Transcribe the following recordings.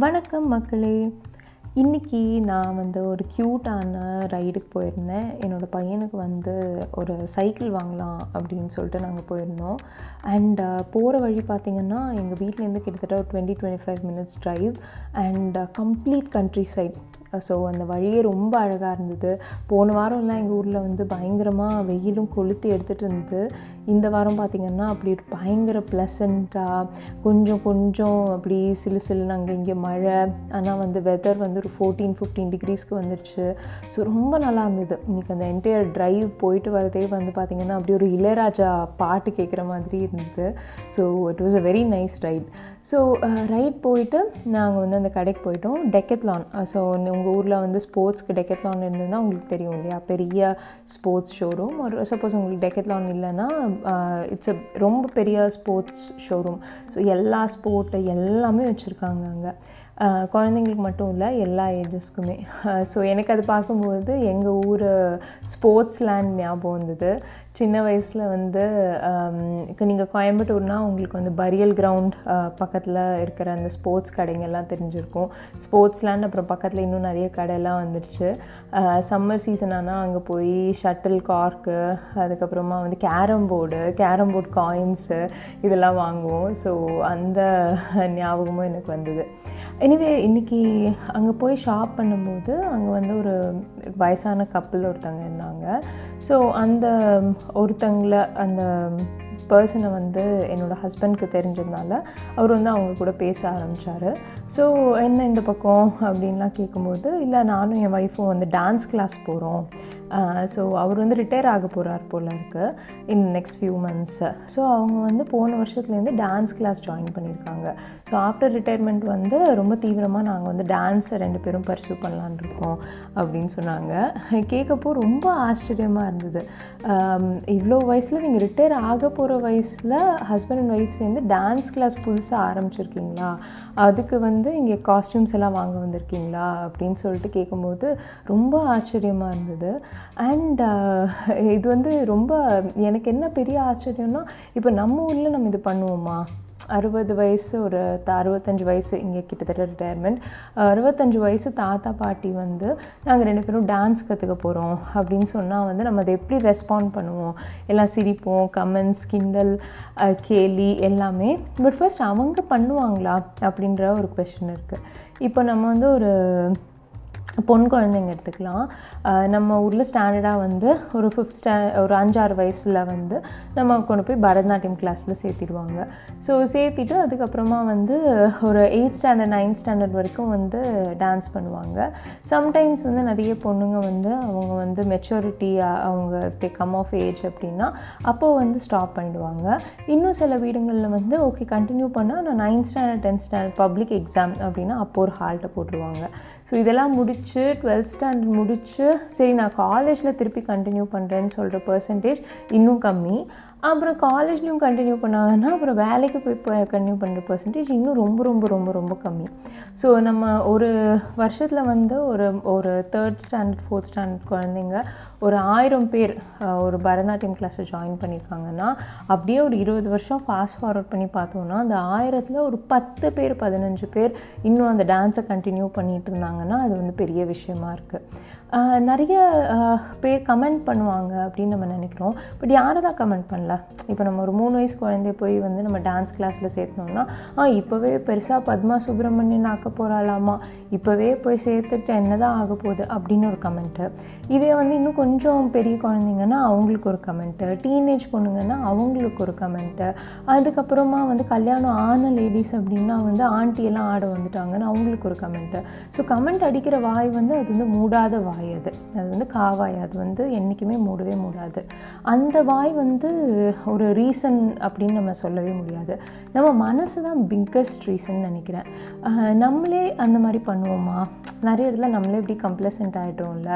வணக்கம் மக்களே. இன்றைக்கி நான் வந்து ஒரு க்யூட்டான ரைடுக்கு போயிருந்தேன். என்னோடய பையனுக்கு வந்து ஒரு சைக்கிள் வாங்கலாம் அப்படின்னு சொல்லிட்டு நாங்கள் போயிருந்தோம். அண்ட் uh, போகிற வழி பார்த்திங்கன்னா எங்கள் வீட்டிலேருந்து கிட்டத்தட்ட ஒரு twenty twenty five minutes drive and complete countryside so அந்த வழியே ரொம்ப அழகாக இருந்தது. போன வாரம்லாம் எங்கள் ஊரில் வந்து பயங்கரமாக வெயிலும் கொளுத்து எடுத்துகிட்டு இருந்தது. இந்த வாரம் பார்த்திங்கன்னா அப்படி ஒரு பயங்கர ப்ளசண்ட்டாக கொஞ்சம் கொஞ்சம் அப்படி சிலு சிலுன்னு அங்கே இங்கே மழை ஆனால் வந்து வெதர் வந்து ஒரு ஃபோர்டீன் ஃபிஃப்டீன் டிகிரிஸ்க்கு வந்துடுச்சு ஸோ ரொம்ப நல்லா இருந்தது. இன்றைக்கி அந்த என்டையர் ட்ரைவ் போயிட்டு வரதே வந்து பார்த்திங்கன்னா அப்படி ஒரு இளையராஜா பாட்டு கேட்குற மாதிரி இருந்தது. So it was a very nice ride so ride போயிட்டு நாங்கள் வந்து அந்த கடைக்கு போயிட்டோம். டெக்கத்லான் ஸோ உங்கள் ஊரில் வந்து ஸ்போர்ட்ஸ்க்கு டெக்கத்லான் இருந்ததுன்னா உங்களுக்கு தெரியும் இல்லையா? பெரிய ஸ்போர்ட்ஸ் ஷோரூம் ஒரு சப்போஸ் உங்களுக்கு டெக்கத்லான் இல்லைன்னா uh, இட்ஸ் அ ரொம்ப பெரிய ஸ்போர்ட்ஸ் ஷோரூம் ஸோ எல்லா ஸ்போர்ட்டு எல்லாமே வச்சுருக்காங்க அங்கே. குழந்தைங்களுக்கு மட்டும் இல்லை எல்லா ஏஜஸ்க்குமே. ஸோ எனக்கு அது பார்க்கும்போது எங்கள் ஊர் ஸ்போர்ட்ஸ் லேண்ட் ஞாபகம் வந்தது. சின்ன வயசில் வந்து இப்போ நீங்கள் கோயம்புத்தூர்னால் உங்களுக்கு வந்து பரியல் கிரவுண்ட் பக்கத்தில் இருக்கிற அந்த ஸ்போர்ட்ஸ் கடைங்கெல்லாம் தெரிஞ்சிருக்கும். ஸ்போர்ட்ஸ் லேண்ட் அப்புறம் பக்கத்தில் இன்னும் நிறைய கடையெல்லாம் வந்துடுச்சு. சம்மர் சீசன் ஆனால் அங்கே போய் ஷட்டில் கார்க்கு அதுக்கப்புறமா வந்து carrom board carrom board coins இதெல்லாம் வாங்குவோம். ஸோ அந்த ஞாபகமும் எனக்கு வந்தது. எனிவே இன்றைக்கி அங்கே போய் ஷாப் பண்ணும்போது அங்கே வந்து ஒரு வயசான கப்பல் ஒருத்தவங்க இருந்தாங்க. ஸோ அந்த ஒருத்தங்களை அந்த பர்சனை வந்து என்னோடய ஹஸ்பண்ட்க்கு தெரிஞ்சதுனால அவர் வந்து அவங்க கூட பேச ஆரம்பித்தார் ஸோ என்ன இந்த பக்கம்? அப்படின்லாம் கேட்கும்போது இல்லை நானும் என் ஒய்ஃபும் வந்து டான்ஸ் கிளாஸ் போகிறோம் ஸோ அவர் வந்து ரிட்டையர் ஆக போகிறார் போல் இருக்குது in next few months so அவங்க வந்து போன வருஷத்துலேருந்து டான்ஸ் கிளாஸ் ஜாயின் பண்ணியிருக்காங்க. ஸோ ஆஃப்டர் ரிட்டையர்மெண்ட் வந்து ரொம்ப தீவிரமாக நாங்கள் வந்து டான்ஸை ரெண்டு பேரும் பர்சியூ பண்ணலான் இருக்கோம் அப்படின்னு சொன்னாங்க. கேட்கப்போ ரொம்ப ஆச்சரியமாக இருந்தது. இவ்வளோ வயசில் நீங்கள் ரிட்டையர் ஆக போகிற வயசில் ஹஸ்பண்ட் அண்ட் ஒய்ஃப் சேர்ந்து டான்ஸ் கிளாஸ் புதுசாக ஆரம்பிச்சிருக்கீங்களா? அதுக்கு வந்து இங்கே காஸ்டியூம்ஸ் எல்லாம் வாங்க வந்திருக்கீங்களா? அப்படின்னு சொல்லிட்டு கேட்கும்போது ரொம்ப ஆச்சரியமாக இருந்தது. அண்ட் uh, இது வந்து ரொம்ப எனக்கு என்ன பெரிய ஆச்சரியம்னா இப்போ நம்ம ஊரில் நம்ம இது பண்ணுவோமா? அறுபது வயசு ஒரு அறுபத்தஞ்சு வயசு இங்கே கிட்டத்தட்ட ரிட்டையர்மெண்ட் அறுபத்தஞ்சு வயசு தாத்தா பாட்டி வந்து நாங்கள் ரெண்டு பேரும் டான்ஸ் கற்றுக்க போகிறோம் அப்படின்னு சொன்னால் வந்து நம்ம அதை எப்படி ரெஸ்பாண்ட் பண்ணுவோம்? எல்லாம் சிரிப்போம் கமெண்ட்ஸ் கிண்டல் கேலி எல்லாமே. பட் ஃபர்ஸ்ட் அவங்க பண்ணுவாங்களா? அப்படின்ற ஒரு கொஷின் இருக்குது இப்போ நம்ம வந்து ஒரு பொன் குழந்தைங்க எடுத்துக்கலாம். நம்ம ஊரில் ஸ்டாண்டர்டாக வந்து ஒரு ஃபிஃப்த் ஸ்டா ஒரு அஞ்சாறு வயசில் வந்து நம்ம கொண்டு போய் பரதநாட்டியம் கிளாஸில் சேர்த்திடுவாங்க. ஸோ சேர்த்திட்டு அதுக்கப்புறமா வந்து ஒரு எயித் ஸ்டாண்டர்ட் நைன்த் ஸ்டாண்டர்ட் வரைக்கும் வந்து டான்ஸ் பண்ணுவாங்க. சம்டைம்ஸ் வந்து நிறைய பொண்ணுங்க வந்து அவங்க வந்து மெச்சூரிட்டி அவங்க டே கம் ஆஃப் ஏஜ் அப்படின்னா அப்போது வந்து ஸ்டாப் பண்ணிடுவாங்க இன்னும் சில வீடுங்களில் வந்து ஓகே கண்டினியூ பண்ணால் நான் ninth standard tenth standard public exam அப்படின்னா அப்போ ஒரு ஹால்ட்டை போட்டுருவாங்க. ஸோ இதெல்லாம் முடித்து டுவெல்த் ஸ்டாண்டர்ட் முடித்து சரி நான் காலேஜில் திருப்பி கண்டினியூ பண்ணுறேன்னு சொல்கிற பர்சன்டேஜ் இன்னும் கம்மி. அப்புறம் காலேஜ்லேயும் கண்டினியூ பண்ணாங்கன்னா அப்புறம் வேலைக்கு போய் கண்டினியூ பண்ணுற பர்சன்டேஜ் இன்னும் ரொம்ப ரொம்ப ரொம்ப ரொம்ப கம்மி. ஸோ நம்ம ஒரு வருஷத்தில் வந்து ஒரு ஒரு தேர்ட் ஸ்டாண்டர்ட் ஃபோர்த் ஸ்டாண்டர்ட் குழந்தைங்க ஒரு ஆயிரம் பேர் ஒரு பரதநாட்டியம் கிளாஸை ஜாயின் பண்ணியிருக்காங்கன்னா அப்படியே ஒரு இருபது வருஷம் ஃபாஸ்ட் ஃபார்வர்ட் பண்ணி பார்த்தோன்னா அந்த ஆயிரத்தில் ஒரு பத்து பேர் பதினஞ்சு பேர் இன்னும் அந்த டான்ஸை கண்டினியூ பண்ணிகிட்டு இருந்தாங்கன்னா அது வந்து பெரிய விஷயமா இருக்குது நிறைய பேர் கமெண்ட் பண்ணுவாங்க அப்படின்னு நம்ம நினைக்கிறோம். பட் யாரை தான் கமெண்ட் பண்ணல? இப்போ நம்ம ஒரு மூணு வயசு குழந்தைய போய் வந்து நம்ம டான்ஸ் கிளாஸில் சேர்த்தோம்னா ஆ இப்போவே பெருசாக பத்மா சுப்பிரமணியன் ஆக்க போகிறாளாமா இப்போவே போய் சேர்த்துட்டு என்ன தான் ஆக போகுது? அப்படின்னு ஒரு கமெண்ட்டு இதே வந்து இன்னும் கொஞ்சம் கொஞ்சம் பெரிய குழந்தைங்கன்னா அவங்களுக்கு ஒரு கமெண்ட்டு டீனேஜ் பொண்ணுங்கன்னா அவங்களுக்கு ஒரு கமெண்ட்டு அதுக்கப்புறமா வந்து கல்யாணம் ஆன லேடிஸ் அப்படின்னா வந்து ஆண்டியெல்லாம் ஆட வந்துட்டாங்கன்னு அவங்களுக்கு ஒரு கமெண்ட்டு ஸோ கமெண்ட் அடிக்கிற வாய் வந்து அது வந்து மூடாத வாய் வாய் அது. அது வந்து காவாய். அது வந்து என்றைக்குமே மூடவே மூடாது. அந்த வாய் வந்து ஒரு ரீசன் அப்படின்னு நம்ம சொல்லவே முடியாது. நம்ம மனசு தான் பிக்கஸ்ட் ரீசன் நினைக்கிறேன். நம்மளே அந்த மாதிரி பண்ணுவோமா? நிறைய இடத்துல நம்மளே இப்படி கம்ப்ளசன்ட் ஆகிட்டோம்ல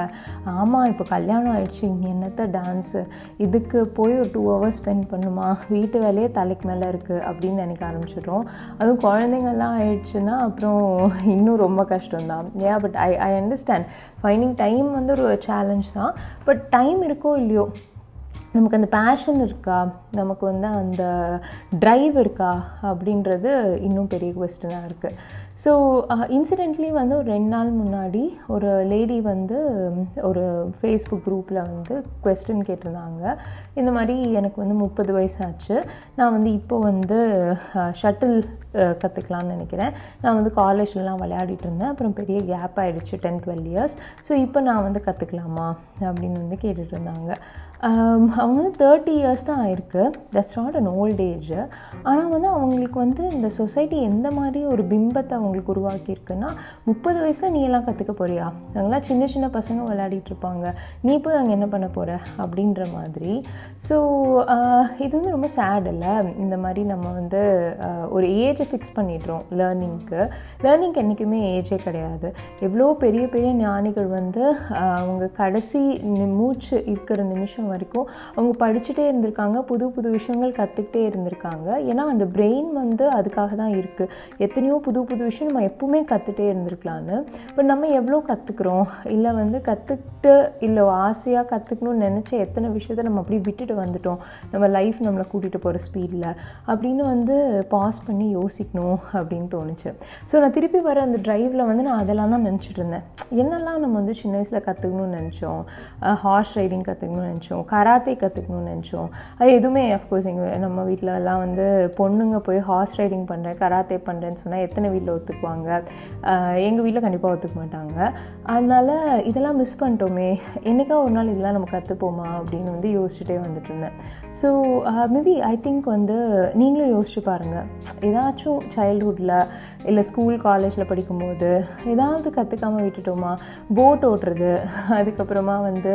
ஆமாம் இப்போ கல்யாணம் ஆயிடுச்சு. நீ என்னத்த டான்ஸு இதுக்கு போய் ஒரு டூ ஹவர்ஸ் ஸ்பெண்ட் பண்ணுமா? வீட்டு வேலையே தலைக்கு மேலே இருக்குது அப்படின்னு நினைக்க ஆரம்பிச்சிடுறோம். அதுவும் குழந்தைங்கள்லாம் ஆயிடுச்சுன்னா அப்புறம் இன்னும் ரொம்ப கஷ்டம்தான். ஏன் பட் ஐ ஐ அண்டர்ஸ்டாண்ட் ஃபைனிங் டைம் வந்து ஒரு சேலஞ்ச் தான். பட் டைம் இருக்கோ இல்லையோ? நமக்கு அந்த பேஷன் இருக்கா? நமக்கு வந்து அந்த ட்ரைவ் இருக்கா? அப்படின்றது இன்னும் பெரிய கொஸ்டினாக இருக்குது ஸோ இன்சிடெண்ட்லி uh, வந்து ஒரு ரெண்டு நாள் முன்னாடி ஒரு லேடி வந்து ஒரு ஃபேஸ்புக் குரூப்பில் வந்து கொஸ்டின் கேட்டிருந்தாங்க. இந்த மாதிரி எனக்கு வந்து முப்பது வயசு ஆச்சு. நான் வந்து இப்போ வந்து ஷட்டில் கற்றுக்கலான்னு நினைக்கிறேன். நான் வந்து காலேஜ்லலாம் விளையாடிட்டு இருந்தேன் அப்புறம் பெரிய கேப் ஆகிடுச்சு டென் டுவெல் இயர்ஸ் ஸோ இப்போ நான் வந்து கற்றுக்கலாமா அப்படின்னு வந்து கேட்டுட்டு இருந்தாங்க அவங்க வந்து தேர்ட்டி இயர்ஸ் தான் ஆயிருக்கு. That's not an old age ஆனால் வந்து அவங்களுக்கு வந்து இந்த சொசைட்டி எந்த மாதிரி ஒரு பிம்பத்தை அவங்களுக்கு உருவாக்கியிருக்குன்னா முப்பது வயசில் நீ எல்லாம் கற்றுக்க போறியா? அங்கெல்லாம் சின்ன சின்ன பசங்க விளையாடிட்டு இருப்பாங்க நீ போய் அங்கே என்ன பண்ண போகிற அப்படின்ற மாதிரி. ஸோ இது வந்து ரொம்ப சேட் இல்லை? இந்த மாதிரி நம்ம வந்து ஒரு ஏஜ் ஃபிக்ஸ் பண்ணிடுறோம் லேர்னிங்க்கு லேர்னிங்க்கு என்றைக்குமே ஏஜே கிடையாது. எவ்வளோ பெரிய பெரிய ஞானிகள் வந்து அவங்க கடைசி மூச்சு இருக்கிற நிமிஷம் வரைக்கும் அவங்க படிச்சுட்டே இருந்திருக்காங்க புது புது விஷயங்கள் கற்றுக்கிட்டே இருந்திருக்காங்க. ஏன்னா அந்த பிரெயின் வந்து அதுக்காக தான் இருக்குது எத்தனையோ புது புது விஷயம் நம்ம எப்பவுமே கற்றுட்டே இருந்திருக்கலான்னு. பட் நம்ம எவ்வளோ கற்றுக்குறோம் இல்லை வந்து கற்றுக்கிட்டு இல்லை ஆசையாக கற்றுக்கணும்னு நினச்ச எத்தனை விஷயத்த நம்ம அப்படியே விட்டுட்டு வந்துட்டோம். நம்ம லைஃப் நம்மளை கூட்டிகிட்டு போகிற ஸ்பீடில் அப்படின்னு வந்து பாஸ் பண்ணி யோசிக்கணும் அப்படின்னு தோணுச்சு. ஸோ நான் திருப்பி வர அந்த ட்ரைவில் வந்து நான் அதெல்லாம் தான் நினச்சிட்டு இருந்தேன். என்னெல்லாம் நம்ம வந்து சின்ன வயசில் கற்றுக்கணும்னு நினச்சோம்? ஹார்ஸ் ரைடிங் கற்றுக்கணும்னு நினச்சோம். கராத்தே கற்றுக்கணும்னு நினச்சோம். அது எதுவுமே அஃப்கோர்ஸ் எங்கள் நம்ம வீட்டில் எல்லாம் வந்து பொண்ணுங்க போய் ஹார்ஸ் ரைடிங் பண்ணுறேன் கராத்தே பண்ணுறேன்னு சொன்னால் எத்தனை வீட்டில் ஒத்துக்குவாங்க? எங்கள் வீட்டில் கண்டிப்பாக ஒத்துக்க மாட்டாங்க. அதனால் இதெல்லாம் மிஸ் பண்ணிட்டோமே. என்றைக்கா ஒரு நாள் இதெல்லாம் நம்ம கற்றுப்போமா அப்படின்னு வந்து யோசிச்சுட்டே வந்துட்டு இருந்தேன். ஸோ மேபி ஐ திங்க் வந்து நீங்களும் யோசிச்சு பாருங்கள் ஏதாச்சும் சைல்ட்ஹுட்டில் இல்லை ஸ்கூல் காலேஜில் படிக்கும்போது ஏதாவது கற்றுக்காமல் விட்டுட்டோமா? போட் ஓட்டுறது அதுக்கப்புறமா வந்து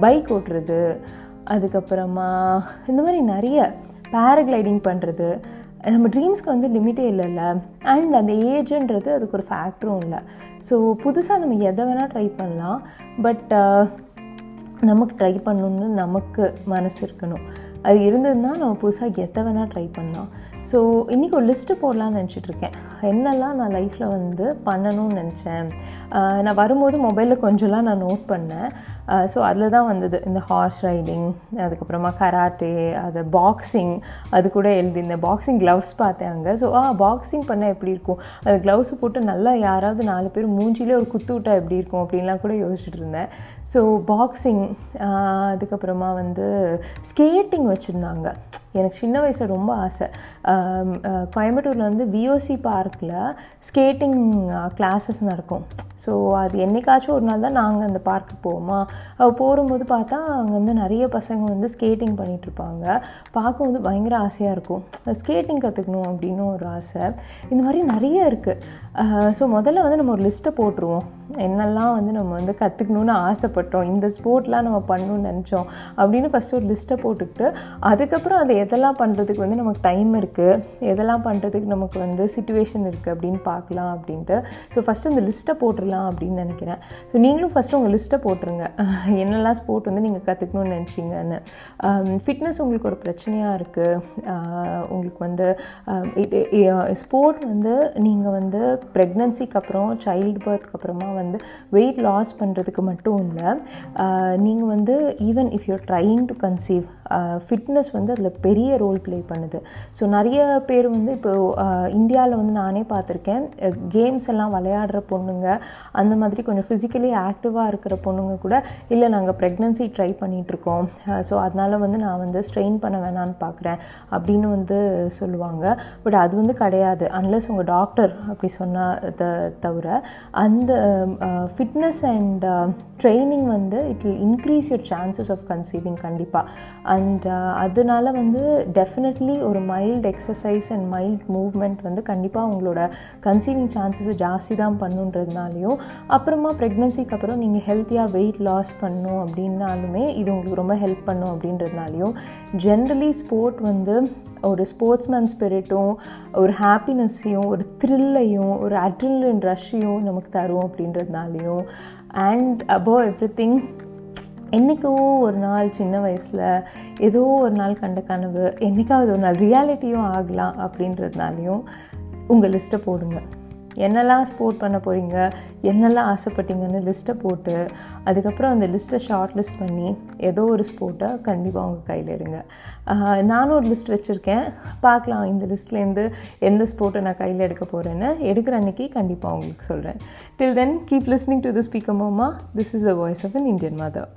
பைக் ஓட்டுறது அதுக்கப்புறமா இந்த மாதிரி நிறைய பேராகிளைடிங் பண்ணுறது நம்ம ட்ரீம்ஸ்க்கு வந்து லிமிட்டே இல்லைல்ல. அண்ட் அந்த ஏஜ்ன்றது அதுக்கு ஒரு ஃபேக்டரும் இல்லை. ஸோ புதுசாக நம்ம எதை வேணால் ட்ரை பண்ணலாம். பட் நமக்கு ட்ரை பண்ணணும்னு நமக்கு மனசு இருக்கணும். அது இருந்ததுன்னா நம்ம புதுசாக எதை வேணால் ட்ரை பண்ணலாம். ஸோ இன்றைக்கி ஒரு லிஸ்ட்டு போடலான்னு நினச்சிட்ருக்கேன் என்னெல்லாம் நான் லைஃப்பில் வந்து பண்ணணும்னு நினச்சேன்? நான் வரும்போது மொபைலில் கொஞ்சம்லாம் நான் நோட் பண்ணேன். Uh, ஸோ அதில் தான் வந்தது. இந்த ஹார்ஸ் ரைடிங் அதுக்கப்புறமா கராட்டே அது பாக்ஸிங் அது கூட எழுதியிருந்தேன் பாக்ஸிங் க்ளவுஸ் பார்த்தேன் அங்கே. ஸோ ஆ பாக்ஸிங் பண்ணால் எப்படி இருக்கும்? அது க்ளவுஸ் போட்டு நல்லா யாராவது நாலு பேர் மூஞ்சிலே ஒரு குத்து விட்டா எப்படி இருக்கும் அப்படின்லாம் கூட யோசிச்சுட்டு இருந்தேன். ஸோ பாக்ஸிங் அதுக்கப்புறமா வந்து ஸ்கேட்டிங் வச்சுருந்தாங்க. எனக்கு சின்ன வயசில் ரொம்ப ஆசை. கோயம்புத்தூரில் வந்து விஓசி பார்க்கில் ஸ்கேட்டிங் கிளாஸஸ் நடக்கும். ஸோ அது என்றைக்காச்சும் ஒரு நாள் தான் நாங்கள் அந்த பார்க்கு போவோமா? போகும்போது பார்த்தா அங்கே வந்து நிறைய பசங்க வந்து ஸ்கேட்டிங் பண்ணிகிட்ருப்பாங்க பார்க்கும்போது பயங்கர ஆசையாக இருக்கும். ஸ்கேட்டிங் கற்றுக்கணும் அப்படின்னு ஒரு ஆசை. இந்த மாதிரி நிறைய இருக்குது ஸோ முதல்ல வந்து நம்ம ஒரு லிஸ்ட்டை போட்டுருவோம். என்னெல்லாம் வந்து நம்ம வந்து கற்றுக்கணுன்னு ஆசைப்பட்டோம். இந்த ஸ்போர்ட்லாம் நம்ம பண்ணணும்னு நினச்சோம் அப்படின்னு ஃபஸ்ட்டு ஒரு லிஸ்ட்டை போட்டுக்கிட்டு அதுக்கப்புறம் அதை எதெல்லாம் பண்ணுறதுக்கு வந்து நமக்கு டைம் இருக்குது எதெல்லாம் பண்ணுறதுக்கு நமக்கு வந்து சுச்சுவேஷன் இருக்குது அப்படின்னு பார்க்கலாம் அப்படின்ட்டு. ஸோ ஃபஸ்ட்டு இந்த லிஸ்ட்டை வரலாம் அப்படின்னு நினைக்கிறேன். ஸோ நீங்களும் ஃபஸ்ட்டு உங்கள் லிஸ்ட்டை போட்டுருங்க. என்னெல்லாம் ஸ்போர்ட் வந்து நீங்கள் கற்றுக்கணும்னு நினச்சிங்கன்னு. ஃபிட்னஸ் um, உங்களுக்கு ஒரு பிரச்சனையாக இருக்குது uh, உங்களுக்கு வந்து um, ஸ்போர்ட் uh, வந்து நீங்கள் வந்து ப்ரெக்னன்சிக்கு அப்புறம் சைல்டு பர்த்க்கு அப்புறமா வந்து வெயிட் லாஸ் பண்ணுறதுக்கு மட்டும் இல்லை. Uh, நீங்கள் வந்து even if you're trying to conceive fitness வந்து அதில் பெரிய ரோல் ப்ளே பண்ணுது. ஸோ நிறைய பேர் வந்து இப்போது இந்தியாவில் வந்து நானே பார்த்துருக்கேன். கேம்ஸ் எல்லாம் விளையாடுற பொண்ணுங்க அந்த மாதிரி கொஞ்சம் ஃபிசிக்கலி ஆக்டிவாக இருக்கிற பொண்ணுங்க கூட இல்லை நாங்கள் ப்ரெக்னன்சி ட்ரை பண்ணிகிட்ருக்கோம் ஸோ அதனால் வந்து நான் வந்து ஸ்ட்ரெயின் பண்ண வேணான்னு பார்க்குறேன் அப்படின்னு வந்து சொல்லுவாங்க. பட் அது வந்து கிடையாது. அன்லஸ் உங்கள் டாக்டர் அப்படி சொன்னதை தவிர அந்த ஃபிட்னஸ் அண்ட் ட்ரைனிங் வந்து it will increase your chances of conceiving கண்டிப்பாக அண்ட் அதனால வந்து டெஃபினெட்லி ஒரு mild exercise and mild movement வந்து கண்டிப்பாக உங்களோட கன்சீவிங் சான்சஸை ஜாஸ்தி தான் பண்ணுன்றதுனாலையும் அப்புறமா ப்ரெக்னன்சிக்கு அப்புறம் நீங்கள் ஹெல்த்தியாக வெயிட் லாஸ் பண்ணும் அப்படின்னாலுமே இது உங்களுக்கு ரொம்ப ஹெல்ப் பண்ணும் அப்படின்றதுனாலையும் ஜென்ரலி ஸ்போர்ட் வந்து ஒரு ஸ்போர்ட்ஸ்மேன் ஸ்பிரிட்டும் ஒரு ஹாப்பினஸ்ஸையும் ஒரு த்ரில்லையும் ஒரு அட்ரிலின் ரஷ்ஷையும் நமக்கு தரும் அப்படின்றதுனாலையும். அண்ட் அபவ் எவ்ரி திங் என்றைக்கோ ஒரு நாள் சின்ன வயசில் ஏதோ ஒரு நாள் கண்ட கனவு என்றைக்காவது ஒரு நாள் ரியாலிட்டியும் ஆகலாம் அப்படின்றதுனாலையும் உங்கள் லிஸ்ட்டை போடுங்க. என்னெல்லாம் ஸ்போர்ட் பண்ண போகிறீங்க என்னெல்லாம் ஆசைப்பட்டீங்கன்னு லிஸ்ட்டை போட்டு அதுக்கப்புறம் அந்த லிஸ்ட்டை ஷார்ட் லிஸ்ட் பண்ணி ஏதோ ஒரு ஸ்போர்ட்டை கண்டிப்பாக உங்கள் கையில் எடுங்க. நானும் ஒரு லிஸ்ட் வச்சுருக்கேன். பார்க்கலாம் இந்த லிஸ்ட்லேருந்து எந்த ஸ்போர்ட்டை நான் கையில் எடுக்க போகிறேன்னு எடுக்கிற அன்றைக்கி கண்டிப்பாக உங்களுக்கு சொல்கிறேன் till then keep listening to the speaker Moma this is the voice of an Indian mother